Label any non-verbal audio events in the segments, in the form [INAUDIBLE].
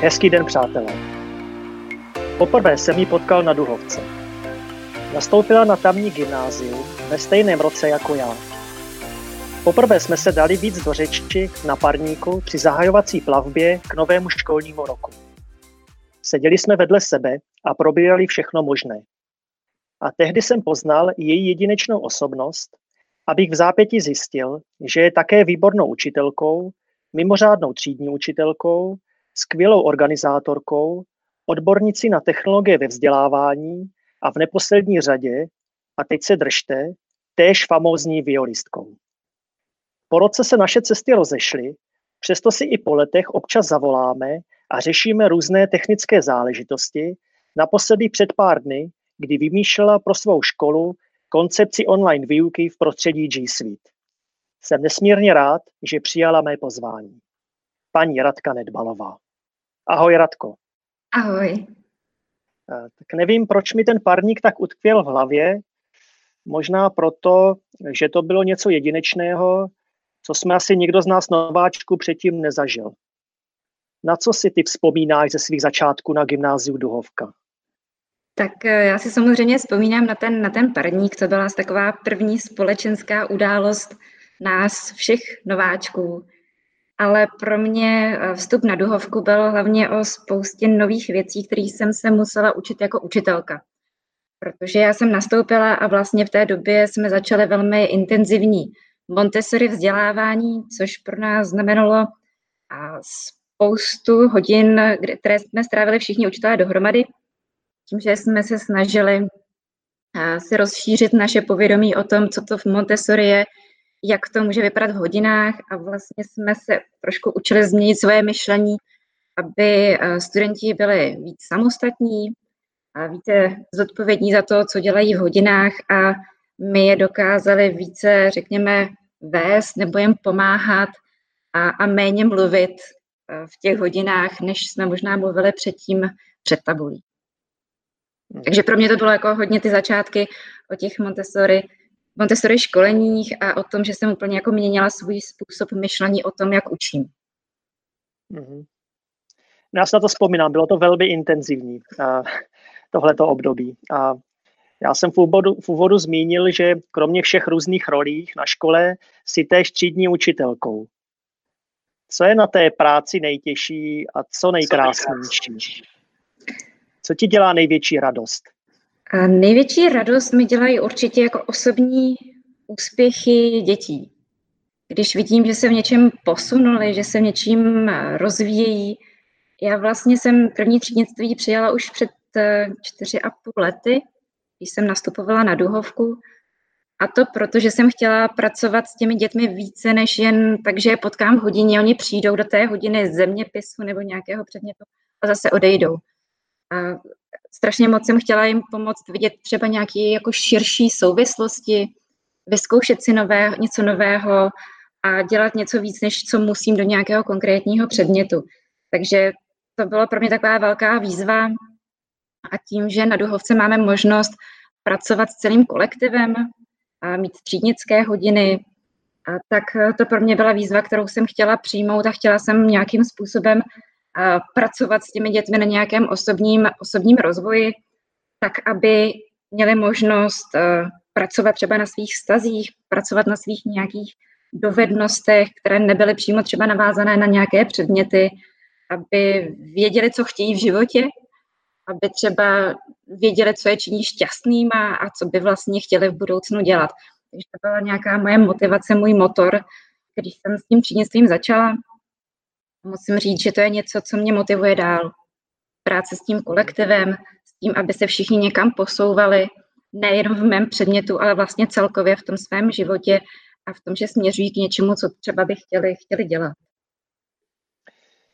Hezký den, přátelé. Poprvé jsem ji potkal na Duhovce. Nastoupila na tamní gymnázium ve stejném roce jako já. Poprvé jsme se dali víc do řeči na parníku při zahajovací plavbě k novému školnímu roku. Seděli jsme vedle sebe a probírali všechno možné. A tehdy jsem poznal její jedinečnou osobnost, abych v zápěti zjistil, že je také výbornou učitelkou, mimořádnou třídní učitelkou, skvělou organizátorkou, odbornici na technologie ve vzdělávání a v neposlední řadě, a teď se držte, též famózní violistkou. Po roce se naše cesty rozešly, přesto si i po letech občas zavoláme a řešíme různé technické záležitosti, naposledy před pár dny, kdy vymýšlela pro svou školu koncepci online výuky v prostředí G Suite. Jsem nesmírně rád, že přijala mé pozvání. Paní Radka Nedbalová. Ahoj Radko. Ahoj. Eh, tak nevím, proč mi ten parník tak utkvěl v hlavě. Možná proto, že to bylo něco jedinečného, co jsme asi nikdo z nás nováčku předtím nezažil. Na co si ty vzpomínáš ze svých začátků na gymnáziu Duhovka? Tak eh, já si samozřejmě vzpomínám na ten, na ten parník, to byla taková první společenská událost nás všech nováčků. Ale pro mě eh, vstup na Duhovku byl hlavně o spoustě nových věcí, které jsem se musela učit jako učitelka. Protože já jsem nastoupila a vlastně v té době jsme začali velmi intenzivní Montessori vzdělávání, což pro nás znamenalo spoustu hodin, které jsme strávili všichni učitelé dohromady, tím, že jsme se snažili si rozšířit naše povědomí o tom, co to v Montessori je, jak to může vypadat v hodinách a vlastně jsme se trošku učili změnit svoje myšlení, aby studenti byli víc samostatní a více zodpovědní za to, co dělají v hodinách a my je dokázali více, řekněme, vést nebo jim pomáhat a, a méně mluvit v těch hodinách, než jsme možná mluvili předtím před tabulí. Hmm. Takže pro mě to bylo jako hodně ty začátky o těch Montessori, Montessori školeních a o tom, že jsem úplně jako měnila svůj způsob myšlení o tom, jak učím. Mm-hmm. Já si na to vzpomínám, bylo to velmi intenzivní, tohleto období. A já jsem v úvodu, v úvodu zmínil, že kromě všech různých rolí na škole si též třídní učitelkou. Co je na té práci nejtěžší a co nejkrásnější? Co ti dělá největší radost? A největší radost mi dělají určitě jako osobní úspěchy dětí. Když vidím, že se v něčem posunuli, že se v něčím rozvíjejí. Já vlastně jsem první třídnictví přijala už před eh, čtyři a půl lety, když jsem nastupovala na duhovku. A to proto, že jsem chtěla pracovat s těmi dětmi více než jen tak, že je potkám v hodině, oni přijdou do té hodiny zeměpisu nebo nějakého předmětu a zase odejdou. A strašně moc jsem chtěla jim pomoct vidět třeba nějaké jako širší souvislosti, vyzkoušet si nové, něco nového a dělat něco víc, než co musím do nějakého konkrétního předmětu. Takže to bylo pro mě taková velká výzva a tím, že na Duhovce máme možnost pracovat s celým kolektivem, a mít třídnické hodiny, a tak to pro mě byla výzva, kterou jsem chtěla přijmout a chtěla jsem nějakým způsobem pracovat s těmi dětmi na nějakém osobním, osobním rozvoji, tak aby měli možnost e, pracovat třeba na svých stazích, pracovat na svých nějakých dovednostech, které nebyly přímo třeba navázané na nějaké předměty, aby věděli, co chtějí v životě, aby třeba věděli, co je činí šťastnýma a co by vlastně chtěli v budoucnu dělat. Takže to byla nějaká moje motivace, můj motor, když jsem s tím třídnictvím začala musím říct, že to je něco, co mě motivuje dál. Práce s tím kolektivem, s tím, aby se všichni někam posouvali, nejenom v mém předmětu, ale vlastně celkově v tom svém životě a v tom, že směřují k něčemu, co třeba by chtěli, chtěli dělat.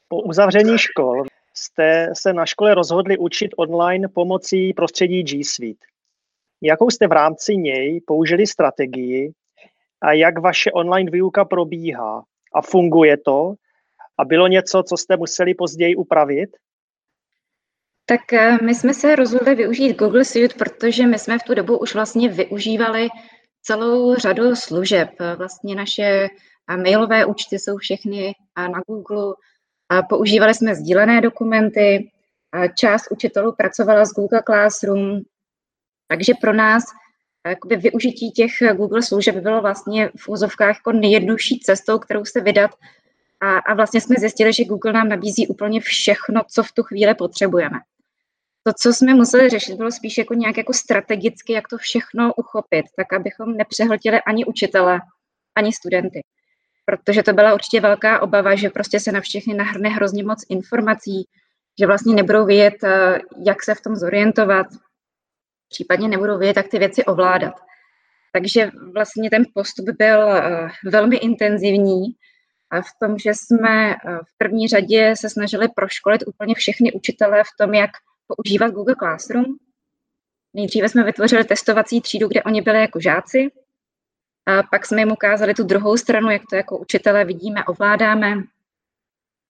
Po uzavření škol jste se na škole rozhodli učit online pomocí prostředí G Suite. Jakou jste v rámci něj použili strategii a jak vaše online výuka probíhá? A funguje to? A bylo něco, co jste museli později upravit? Tak eh, my jsme se rozhodli využít Google Suite, protože my jsme v tu dobu už vlastně využívali celou řadu služeb. Vlastně naše mailové účty jsou všechny na Google, používali jsme sdílené dokumenty, část učitelů pracovala s Google Classroom, takže pro nás jakoby využití těch Google služeb bylo vlastně v úzovkách jako nejjednodušší cestou, kterou se vydat. A, a vlastně jsme zjistili, že Google nám nabízí úplně všechno, co v tu chvíli potřebujeme. To, co jsme museli řešit, bylo spíš jako nějak jako strategicky, jak to všechno uchopit, tak abychom nepřehltili ani učitele, ani studenty. Protože to byla určitě velká obava, že prostě se na všechny nahrne hrozně moc informací, že vlastně nebudou vědět, eh, jak se v tom zorientovat, případně nebudou vědět, jak ty věci ovládat. Takže vlastně ten postup byl eh, velmi intenzivní v tom, že jsme eh, v první řadě se snažili proškolit úplně všechny učitele v tom, jak používat Google Classroom. Nejdříve jsme vytvořili testovací třídu, kde oni byli jako žáci, a pak jsme jim ukázali tu druhou stranu, jak to jako učitelé vidíme, ovládáme.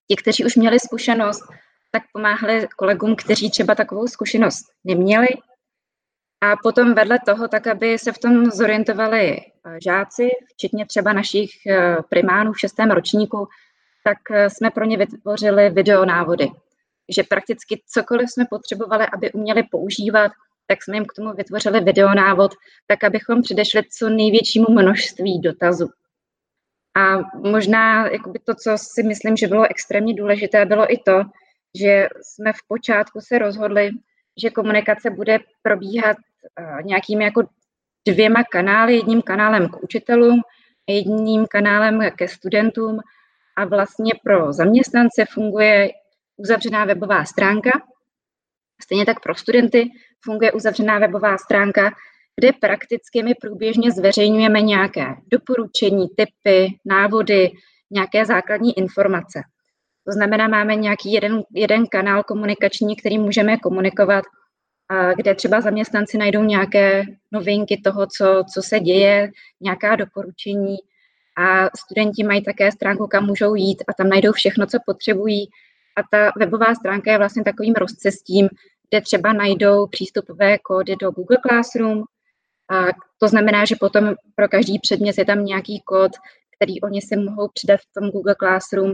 Ti, kteří už měli zkušenost, tak pomáhali kolegům, kteří třeba takovou zkušenost neměli. A potom vedle toho, tak aby se v tom zorientovali eh, žáci, včetně třeba našich eh, primánů v šestém ročníku, tak eh, jsme pro ně vytvořili videonávody. Že prakticky cokoliv jsme potřebovali, aby uměli používat, tak jsme jim k tomu vytvořili videonávod, tak abychom předešli co největšímu množství dotazů. A možná jakoby to, co si myslím, že bylo extrémně důležité, bylo i to, že jsme v počátku se rozhodli, že komunikace bude probíhat nějakými jako dvěma kanály, jedním kanálem k učitelům jedním kanálem ke studentům a vlastně pro zaměstnance funguje uzavřená webová stránka, stejně tak pro studenty funguje uzavřená webová stránka, kde prakticky my průběžně zveřejňujeme nějaké doporučení, typy, návody, nějaké základní informace. To znamená, máme nějaký jeden, jeden kanál komunikační, který můžeme komunikovat, kde třeba zaměstnanci najdou nějaké novinky toho, co, co se děje, nějaká doporučení a studenti mají také stránku, kam můžou jít a tam najdou všechno, co potřebují. A ta webová stránka je vlastně takovým rozcestím, kde třeba najdou přístupové kódy do Google Classroom. A to znamená, že potom pro každý předmět je tam nějaký kód, který oni si mohou přidat v tom Google Classroom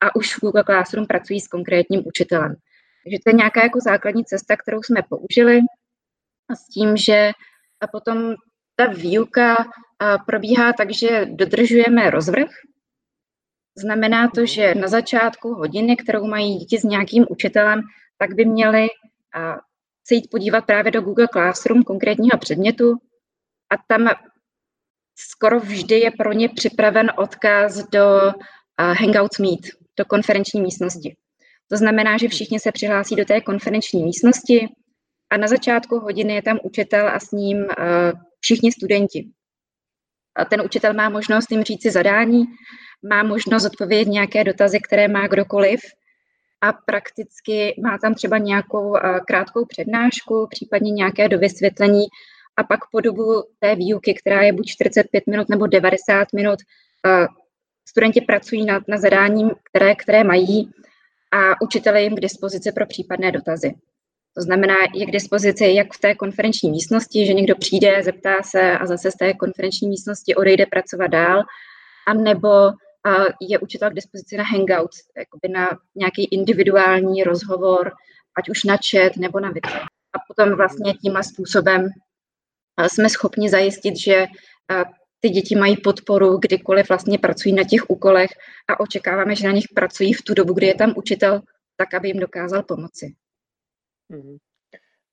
a už v Google Classroom pracují s konkrétním učitelem. Takže to je nějaká jako základní cesta, kterou jsme použili a s tím, že a potom ta výuka probíhá tak, že dodržujeme rozvrh. Znamená to, že na začátku hodiny, kterou mají děti s nějakým učitelem, tak by měli se jít podívat právě do Google Classroom konkrétního předmětu a tam skoro vždy je pro ně připraven odkaz do Hangouts Meet, do konferenční místnosti. To znamená, že všichni se přihlásí do té konferenční místnosti a na začátku hodiny je tam učitel a s ním všichni studenti. A ten učitel má možnost jim říci zadání, má možnost odpovědět nějaké dotazy, které má kdokoliv a prakticky má tam třeba nějakou krátkou přednášku, případně nějaké dovysvětlení a pak po dobu té výuky, která je buď 45 minut nebo 90 minut, studenti pracují na, na zadání, které, které mají a učitelé jim k dispozici pro případné dotazy. To znamená, je k dispozici jak v té konferenční místnosti, že někdo přijde, zeptá se a zase z té konferenční místnosti odejde pracovat dál, a nebo je učitel k dispozici na Hangout, jakoby na nějaký individuální rozhovor, ať už na chat nebo na video. A potom vlastně tímhle způsobem jsme schopni zajistit, že ty děti mají podporu, kdykoliv vlastně pracují na těch úkolech a očekáváme, že na nich pracují v tu dobu, kdy je tam učitel, tak, aby jim dokázal pomoci. Mm-hmm.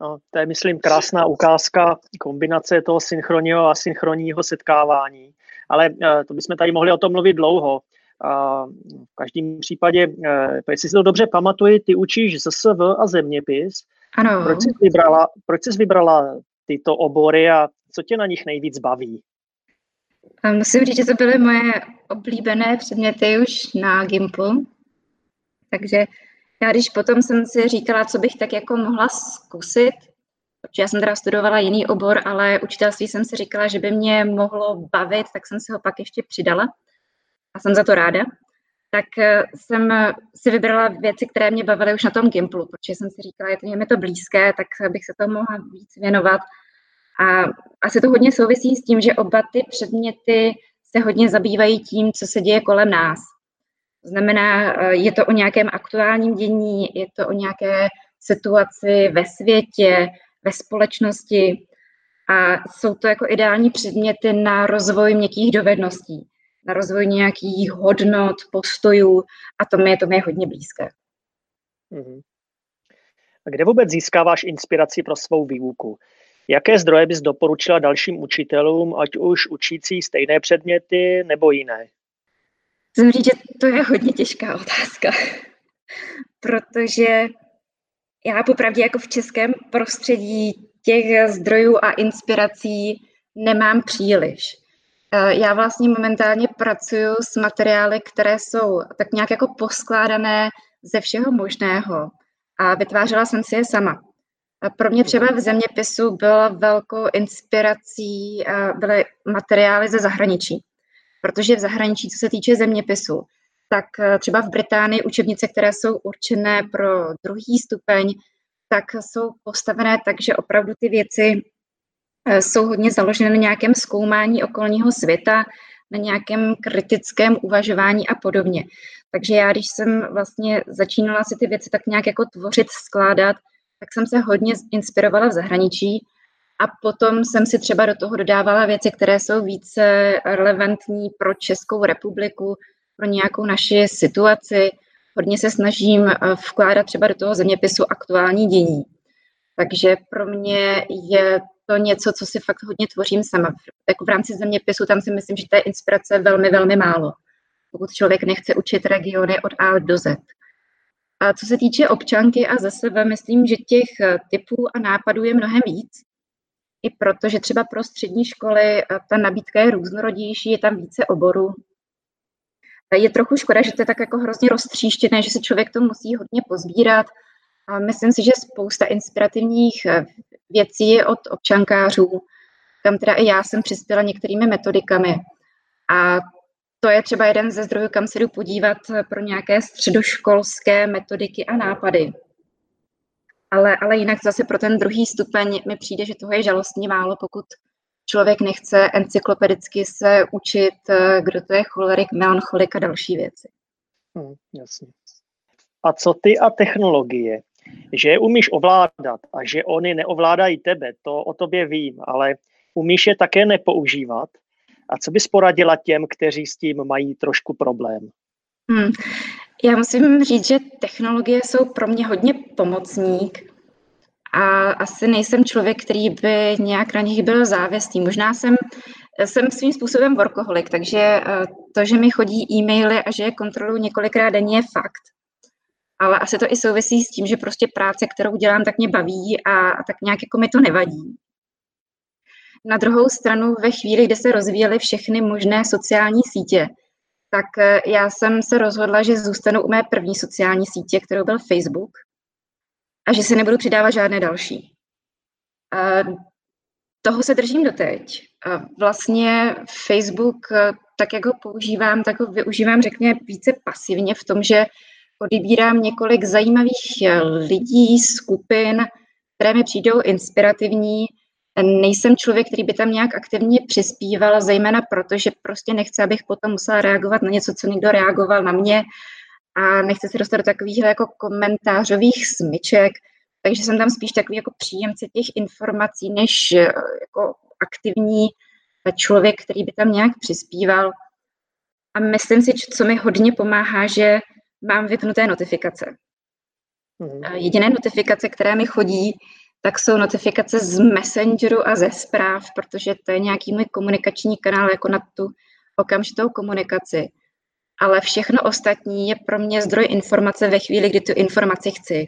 No, to je, myslím, krásná ukázka kombinace toho synchronního a synchronního setkávání. Ale uh, to bychom tady mohli o tom mluvit dlouho. Uh, v každém případě, uh, jestli si to dobře pamatuji, ty učíš ZSV a zeměpis. Ano. Proč jsi vybrala, proč jsi vybrala tyto obory a co tě na nich nejvíc baví? A musím říct, že to byly moje oblíbené předměty už na Gimplu. Takže já když potom jsem si říkala, co bych tak jako mohla zkusit, protože já jsem teda studovala jiný obor, ale učitelství jsem si říkala, že by mě mohlo bavit, tak jsem si ho pak ještě přidala a jsem za to ráda. Tak eh, jsem si vybrala věci, které mě bavily už na tom Gimplu, protože jsem si říkala, je to, je mi to blízké, tak bych se tomu mohla víc věnovat. A asi to hodně souvisí s tím, že oba ty předměty se hodně zabývají tím, co se děje kolem nás. Znamená, eh, je to o nějakém aktuálním dění, je to o nějaké situaci ve světě, ve společnosti a jsou to jako ideální předměty na rozvoj měkkých dovedností, na rozvoj nějakých hodnot, postojů a to mi je, to mi je hodně blízké. Mm-hmm. Kde vůbec získáváš inspiraci pro svou výuku? Jaké zdroje bys doporučila dalším učitelům, ať už učící stejné předměty nebo jiné? Musím říct, že to je hodně těžká otázka, [LAUGHS] protože já popravdě jako v českém prostředí těch zdrojů a inspirací nemám příliš. Eh, já vlastně momentálně pracuji s materiály, které jsou tak nějak jako poskládané ze všeho možného a vytvářela jsem si je sama. Pro mě třeba v zeměpisu byla velkou inspirací byly materiály ze zahraničí, protože v zahraničí, co se týče zeměpisu, tak e, třeba v Británii učebnice, které jsou určené pro druhý stupeň, tak jsou postavené tak, že opravdu ty věci e, jsou hodně založené na nějakém zkoumání okolního světa, na nějakém kritickém uvažování a podobně. Takže já, když jsem vlastně začínala si ty věci tak nějak jako tvořit, skládat, tak jsem se hodně inspirovala v zahraničí a potom jsem si třeba do toho dodávala věci, které jsou více relevantní pro Českou republiku, pro nějakou naši situaci. Hodně se snažím eh, vkládat třeba do toho zeměpisu aktuální dění. Takže pro mě je to něco, co si fakt hodně tvořím sama. Jako v rámci zeměpisu tam si myslím, že té inspirace velmi, velmi málo. Pokud člověk nechce učit regiony od A do Z. A co se týče občanky a za sebe, myslím, že těch eh, typů a nápadů je mnohem víc. I protože třeba pro střední školy eh, ta nabídka je různorodější, je tam více oborů. Je trochu škoda, že to je tak jako hrozně roztříštěné, že se člověk to musí hodně pozbírat. A myslím si, že spousta inspirativních eh, věcí je od občankářů, kam teda i já jsem přispěla některými metodikami. A to je třeba jeden ze zdrojů, kam se jdu podívat pro nějaké středoškolské metodiky a nápady. Ale, ale jinak zase pro ten druhý stupeň mi přijde, že toho je žalostně málo, pokud člověk nechce encyklopedicky se učit, kdo to je cholerik, melancholik a další věci. Hmm, jasně. A co ty a technologie? Že je umíš ovládat a že oni neovládají tebe, to o tobě vím, ale umíš je také nepoužívat a co bys poradila těm, kteří s tím mají trošku problém? Hmm. Já musím říct, že technologie jsou pro mě hodně pomocník a asi nejsem člověk, který by nějak na nich byl závislý. Možná jsem, jsem svým způsobem workoholik, takže eh, to, že mi chodí e-maily a že je kontroluji několikrát denně je fakt. Ale asi to i souvisí s tím, že prostě práce, kterou dělám, tak mě baví a, a tak nějak jako mi to nevadí. Na druhou stranu, ve chvíli, kdy se rozvíjely všechny možné sociální sítě, tak eh, já jsem se rozhodla, že zůstanu u mé první sociální sítě, kterou byl Facebook, a že se nebudu přidávat žádné další. A toho se držím doteď. A vlastně Facebook, eh, tak jak ho používám, tak ho využívám, řekněme, více pasivně v tom, že odebírám několik zajímavých eh, lidí, skupin, které mi přijdou inspirativní, Nejsem člověk, který by tam nějak aktivně přispíval, zejména proto, že prostě nechce, abych potom musela reagovat na něco, co někdo reagoval na mě a nechce se dostat do takových jako komentářových smyček, takže jsem tam spíš takový jako příjemce těch informací, než eh, jako aktivní člověk, který by tam nějak přispíval. A myslím si, co mi hodně pomáhá, že mám vypnuté notifikace. Mm. Jediné notifikace, které mi chodí, tak jsou notifikace z Messengeru a ze zpráv, protože to je nějaký můj komunikační kanál jako na tu okamžitou komunikaci. Ale všechno ostatní je pro mě zdroj informace ve chvíli, kdy tu informaci chci.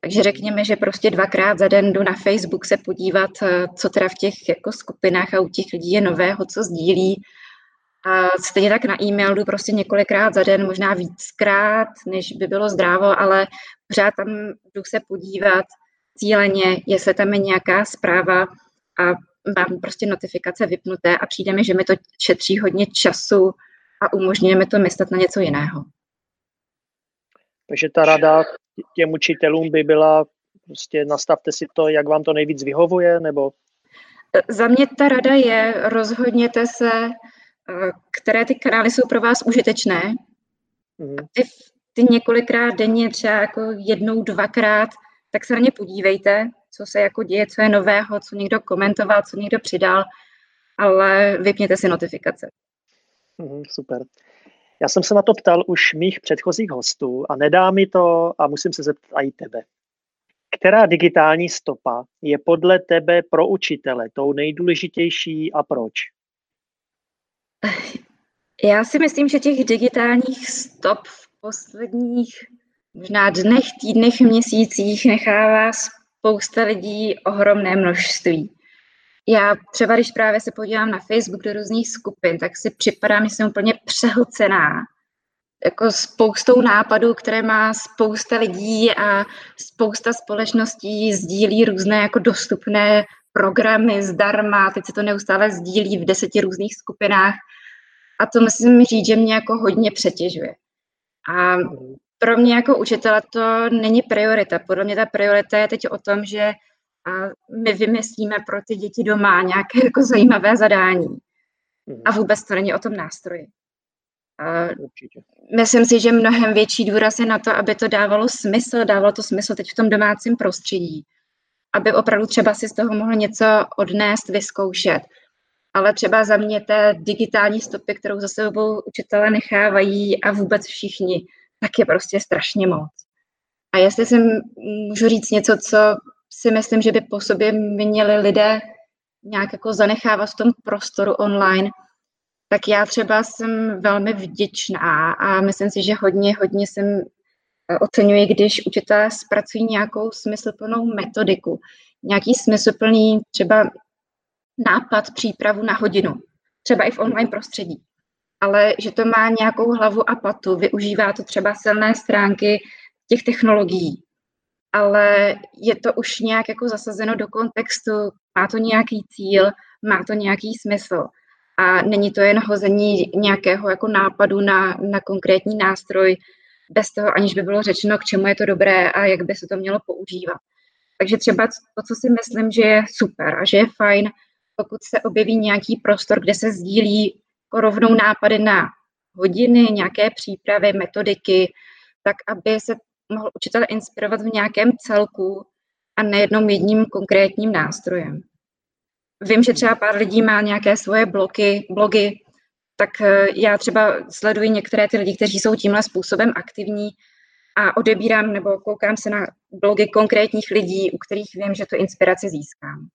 Takže řekněme, že prostě dvakrát za den jdu na Facebook se podívat, eh, co teda v těch jako skupinách a u těch lidí je nového, co sdílí. A stejně tak na e-mail jdu prostě několikrát za den, možná víckrát, než by bylo zdrávo, ale pořád tam jdu se podívat, cíleně, jestli tam je nějaká zpráva a mám prostě notifikace vypnuté a přijde mi, že mi to šetří hodně času a umožňuje mi to myslet na něco jiného. Takže ta rada těm učitelům by byla, prostě nastavte si to, jak vám to nejvíc vyhovuje, nebo? Za mě ta rada je, rozhodněte se, které ty kanály jsou pro vás užitečné Mm. Ty, ty několikrát denně, třeba jako jednou, dvakrát, tak se na ně podívejte, co se jako děje, co je nového, co někdo komentoval, co někdo přidal, ale vypněte si notifikace. Mm, super. Já jsem se na to ptal už mých předchozích hostů a nedá mi to a musím se zeptat i tebe. Která digitální stopa je podle tebe pro učitele tou nejdůležitější a proč? Já si myslím, že těch digitálních stop v posledních možná dnech, týdnech, měsících nechává spousta lidí ohromné množství. Já třeba, když právě se podívám na Facebook do různých skupin, tak si připadám, že jsem úplně přehlcená jako spoustou nápadů, které má spousta lidí a spousta společností sdílí různé jako dostupné programy zdarma, teď se to neustále sdílí v deseti různých skupinách a to musím říct, že mě jako hodně přetěžuje. A pro mě jako učitele to není priorita. Podle mě ta priorita je teď o tom, že my vymyslíme pro ty děti doma nějaké jako zajímavé zadání. A vůbec to není o tom nástroji. Určitě. Myslím si, že mnohem větší důraz je na to, aby to dávalo smysl, dávalo to smysl teď v tom domácím prostředí, aby opravdu třeba si z toho mohl něco odnést, vyzkoušet. Ale třeba za mě té digitální stopy, kterou za sebou učitelé nechávají a vůbec všichni, tak je prostě strašně moc. A jestli si můžu říct něco, co si myslím, že by po sobě měli lidé nějak jako zanechávat v tom prostoru online, tak já třeba jsem velmi vděčná a myslím si, že hodně, hodně jsem eh, oceňuji, když učitelé zpracují nějakou smysluplnou metodiku, nějaký smysluplný třeba nápad, přípravu na hodinu, třeba i v online prostředí. Ale že to má nějakou hlavu a patu, využívá to třeba silné stránky těch technologií, ale je to už nějak jako zasazeno do kontextu, má to nějaký cíl, má to nějaký smysl. A není to jen hození nějakého jako nápadu na, na konkrétní nástroj, bez toho, aniž by bylo řečeno, k čemu je to dobré a jak by se to mělo používat. Takže třeba to, co si myslím, že je super a že je fajn, pokud se objeví nějaký prostor, kde se sdílí rovnou nápady na hodiny, nějaké přípravy, metodiky, tak aby se mohl učitel inspirovat v nějakém celku a nejednou jedním konkrétním nástrojem. Vím, že třeba pár lidí má nějaké svoje bloky, blogy, tak eh, já třeba sleduji některé ty lidi, kteří jsou tímhle způsobem aktivní a odebírám nebo koukám se na blogy konkrétních lidí, u kterých vím, že tu inspiraci získám.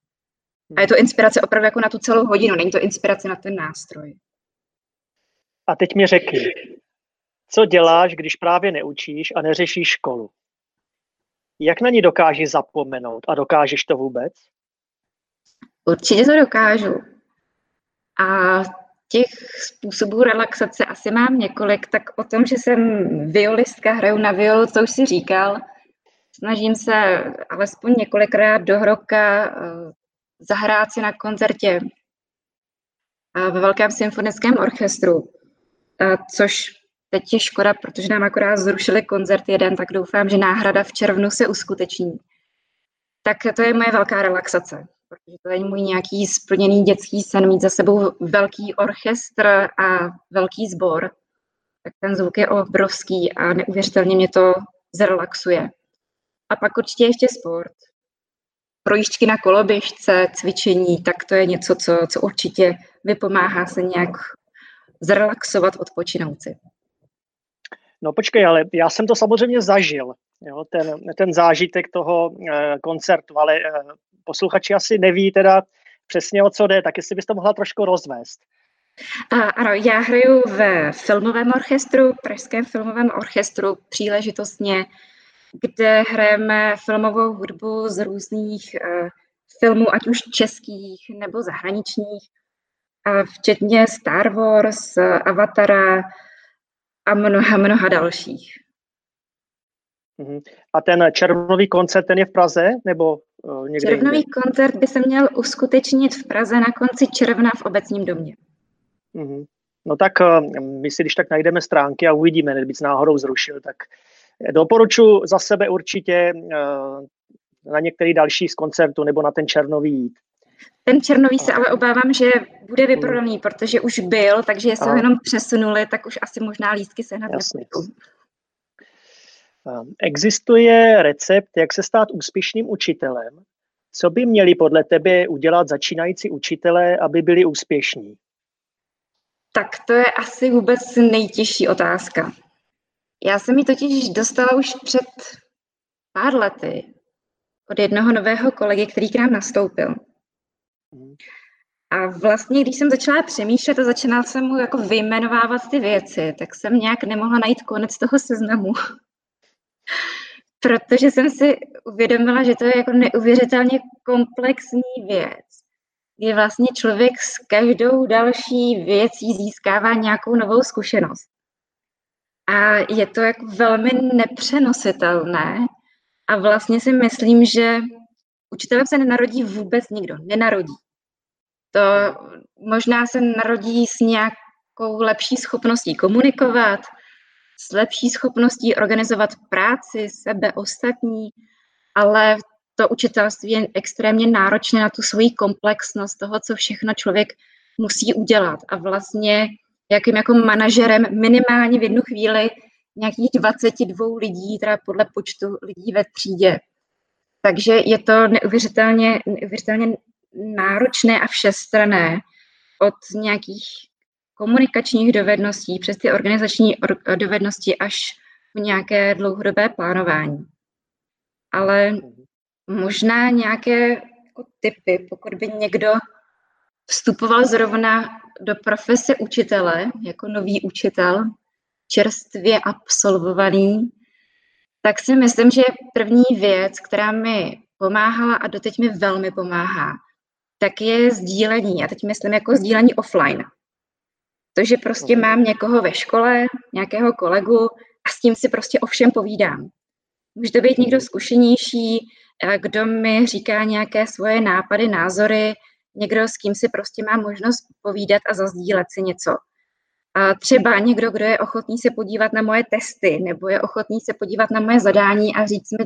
A je to inspirace opravdu jako na tu celou hodinu, není to inspirace na ten nástroj. A teď mi řekni, co děláš, když právě neučíš a neřešíš školu? Jak na ní dokážeš zapomenout a dokážeš to vůbec? Určitě to dokážu. A těch způsobů relaxace asi mám několik, tak o tom, že jsem violistka, hraju na violu, to už si říkal. Snažím se alespoň několikrát do roka eh, zahrát si na koncertě ve Velkém symfonickém orchestru, což teď je škoda, protože nám akorát zrušili koncert jeden, tak doufám, že náhrada v červnu se uskuteční. Tak to je moje velká relaxace protože to je můj nějaký splněný dětský sen, mít za sebou velký orchestr a velký sbor, tak ten zvuk je obrovský a neuvěřitelně mě to zrelaxuje. A pak určitě ještě sport. Projížďky na koloběžce, cvičení, tak to je něco, co, co určitě vypomáhá se nějak zrelaxovat, odpočinout si. No počkej, ale já jsem to samozřejmě zažil, jo, ten, ten zážitek toho e, koncertu, ale e, posluchači asi neví teda přesně o co jde, tak jestli bys to mohla trošku rozvést. A, ano, já hraju ve filmovém orchestru, Pražském filmovém orchestru příležitostně, kde hrajeme filmovou hudbu z různých uh, filmů, ať už českých nebo zahraničních, a včetně Star Wars, Avatara a mnoha, mnoha dalších. Mhm. A ten červnový koncert, ten je v Praze nebo uh, někde Červnový jinde? koncert by se měl uskutečnit v Praze na konci června v obecním domě. Uh-huh. No tak uh, my si když tak najdeme stránky a uvidíme, kdyby se náhodou zrušil, tak doporučuji za sebe určitě na některý další z koncertu nebo na ten červnový jít. Ten černový se ale obávám, že bude vyprodaný, protože už byl, takže jestli ho jenom přesunuli, tak už asi možná lístky sehnat nebudou. Existuje recept, jak se stát úspěšným učitelem? Co by měli podle tebe udělat začínající učitelé, aby byli úspěšní? Tak to je asi vůbec nejtěžší otázka. Já jsem ji totiž dostala už před pár lety od jednoho nového kolegy, který k nám nastoupil. A vlastně, když jsem začala přemýšlet a začala jsem mu jako vyjmenovávat ty věci, tak jsem nějak nemohla najít konec toho seznamu. [LAUGHS] Protože jsem si uvědomila, že to je jako neuvěřitelně komplexní věc, kdy vlastně člověk s každou další věcí získává nějakou novou zkušenost. A je to jako velmi nepřenositelné a vlastně si myslím, že učitelem se nenarodí vůbec nikdo, nenarodí. To možná se narodí s nějakou lepší schopností komunikovat, s lepší schopností organizovat práci, sebe, ostatní, ale to učitelství je extrémně náročné na tu svoji komplexnost toho, co všechno člověk musí udělat. A vlastně jakým jako manažerem minimálně v jednu chvíli nějakých 22 lidí, teda podle počtu lidí ve třídě. Takže je to neuvěřitelně, neuvěřitelně náročné a všestrané od nějakých komunikačních dovedností přes ty organizační dovednosti až v nějaké dlouhodobé plánování. Ale možná nějaké jako typy, pokud by někdo vstupoval zrovna do profese učitele, jako nový učitel, čerstvě absolvovaný, tak si myslím, že první věc, která mi pomáhala a doteď mi velmi pomáhá, tak je sdílení. A teď myslím jako sdílení offline. To, že prostě mhm. mám někoho ve škole, nějakého kolegu a s tím si prostě o všem povídám. Může to být někdo mhm. zkušenější, kdo mi říká nějaké svoje nápady, názory, někdo, s kým si prostě mám možnost povídat a zazdílet si něco. A třeba někdo, kdo je ochotný se podívat na moje testy, nebo je ochotný se podívat na moje zadání a říct mi,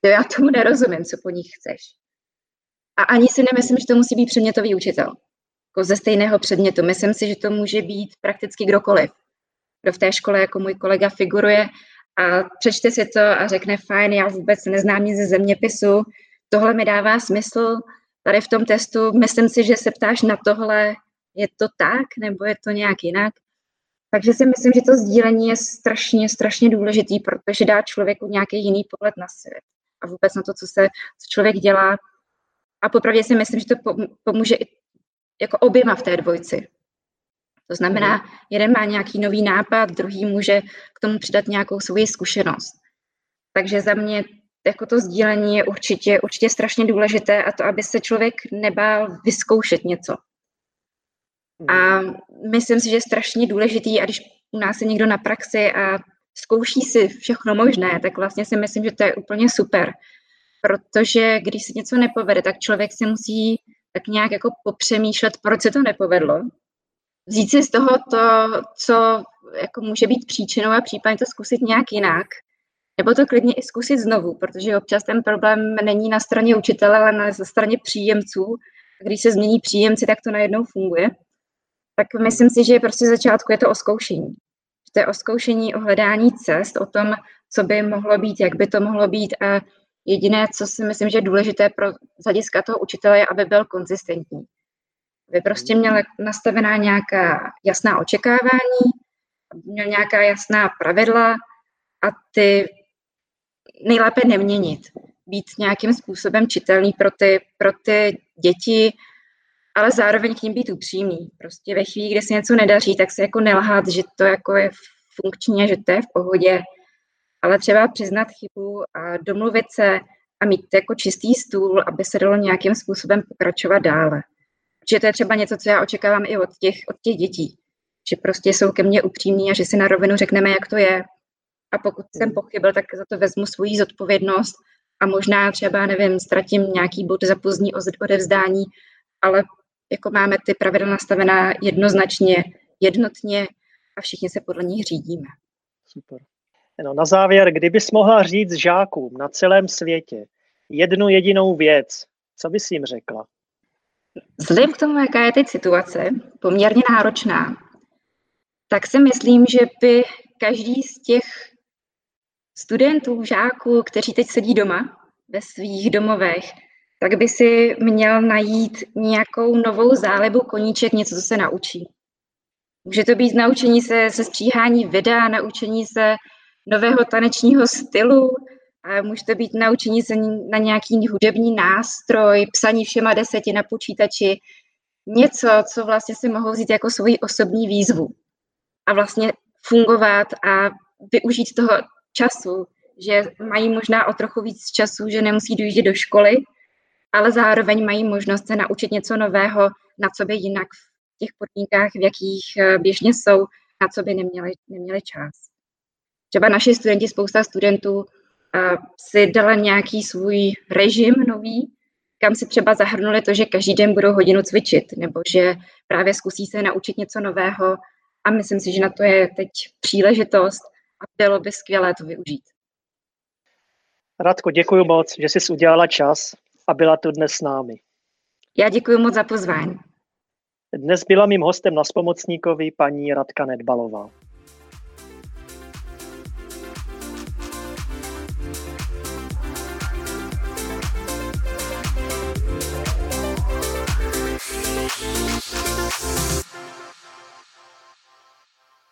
to já tomu nerozumím, co po nich chceš. A ani si nemyslím, že to musí být předmětový učitel. Jako ze stejného předmětu. Myslím si, že to může být prakticky kdokoliv, kdo v té škole jako můj kolega figuruje a přečte si to a řekne, fajn, já vůbec neznám nic ze zeměpisu, tohle mi dává smysl, tady v tom testu, myslím si, že se ptáš na tohle, je to tak, nebo je to nějak jinak. Takže si myslím, že to sdílení je strašně, strašně důležitý, protože dá člověku nějaký jiný pohled na svět a vůbec na to, co se co člověk dělá. A popravdě si myslím, že to pomůže i jako oběma v té dvojci. To znamená, mhm. jeden má nějaký nový nápad, druhý může k tomu přidat nějakou svoji zkušenost. Takže za mě jako to sdílení je určitě, určitě strašně důležité a to, aby se člověk nebál vyzkoušet něco. A myslím si, že je strašně důležitý, a když u nás je někdo na praxi a zkouší si všechno možné, tak vlastně si myslím, že to je úplně super. Protože když se něco nepovede, tak člověk si musí tak nějak jako popřemýšlet, proč se to nepovedlo. Vzít si z toho to, co jako může být příčinou a případně to zkusit nějak jinak. Nebo to klidně i zkusit znovu, protože občas ten problém není na straně učitele, ale na straně příjemců. Když se změní příjemci, tak to najednou funguje tak myslím si, že prostě začátku je to o zkoušení. To je o zkoušení, o hledání cest, o tom, co by mohlo být, jak by to mohlo být a jediné, co si myslím, že je důležité pro z hlediska toho učitele, je, aby byl konzistentní. Aby prostě měl nastavená nějaká jasná očekávání, měl nějaká jasná pravidla a ty nejlépe neměnit. Být nějakým způsobem čitelný pro ty, pro ty děti, ale zároveň k ním být upřímný. Prostě ve chvíli, kdy se něco nedaří, tak se jako nelhat, že to jako je funkčně, že to je v pohodě, ale třeba přiznat chybu a domluvit se a mít jako čistý stůl, aby se dalo nějakým způsobem pokračovat dále. Protože to je třeba něco, co já očekávám i od těch, od těch dětí. Že prostě jsou ke mně upřímní a že si na rovinu řekneme, jak to je. A pokud jsem pochybil, tak za to vezmu svoji zodpovědnost a možná třeba, nevím, ztratím nějaký bod za pozdní odevzdání, ale jako máme ty pravidla nastavená jednoznačně, jednotně a všichni se podle nich řídíme. Super. No, na závěr, kdybys mohla říct žákům na celém světě jednu jedinou věc, co bys jim řekla? Vzhledem k tomu, jaká je teď situace, poměrně náročná, tak si myslím, že by každý z těch studentů, žáků, kteří teď sedí doma ve svých domovech, tak by si měl najít nějakou novou zálebu koníček, něco, co se naučí. Může to být naučení se, se stříhání videa, naučení se nového tanečního stylu, a může to být naučení se na nějaký hudební nástroj, psaní všema deseti na počítači, něco, co vlastně si mohou vzít jako svoji osobní výzvu a vlastně fungovat a využít toho času, že mají možná o trochu víc času, že nemusí dojíždět do školy, ale zároveň mají možnost se naučit něco nového, na co by jinak v těch podmínkách, v jakých eh, běžně jsou, na co by neměli, neměli čas. Třeba naši studenti, spousta studentů si dala nějaký svůj režim nový, kam si třeba zahrnuli to, že každý den budou hodinu cvičit, nebo že právě zkusí se naučit něco nového a myslím si, že na to je teď příležitost a bylo by skvělé to využít. Radko, děkuji moc, že jsi udělala čas a byla tu dnes s námi. Já děkuji moc za pozvání. Dnes byla mým hostem na Spomocníkovi paní Radka Nedbalová. Thank